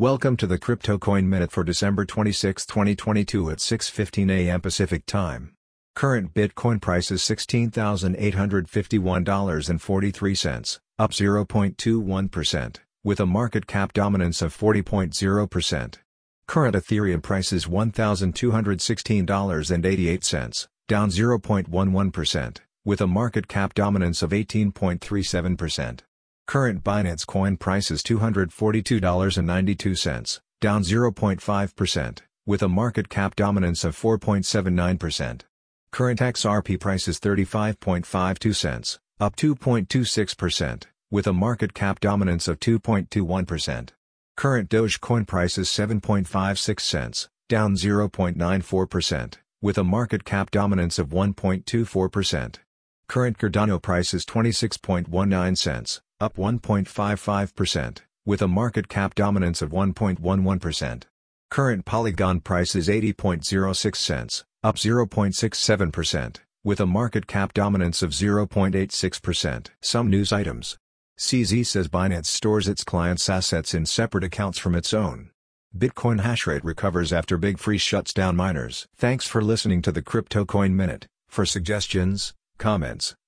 Welcome to the Crypto Coin Minute for December 26, 2022 at 6:15 a.m. Pacific Time. Current Bitcoin price is $16,851.43, up 0.21%, with a market cap dominance of 40.0%. Current Ethereum price is $1,216.88, down 0.11%, with a market cap dominance of 18.37%. Current Binance Coin price is $242.92, down 0.5%, with a market cap dominance of 4.79%. Current XRP price is 35.52 cents, up 2.26%, with a market cap dominance of 2.21%. Current Dogecoin price is 7.56 cents, down 0.94%, with a market cap dominance of 1.24%. Current Cardano price is 26.19 cents, up 1.55%, with a market cap dominance of 1.11%. Current Polygon price is 80.06 cents, up 0.67%, with a market cap dominance of 0.86%. Some news items. CZ says Binance stores its clients' assets in separate accounts from its own. Bitcoin hash rate recovers after Big Free shuts down miners. Thanks for listening to the Crypto Coin Minute. For suggestions, comments,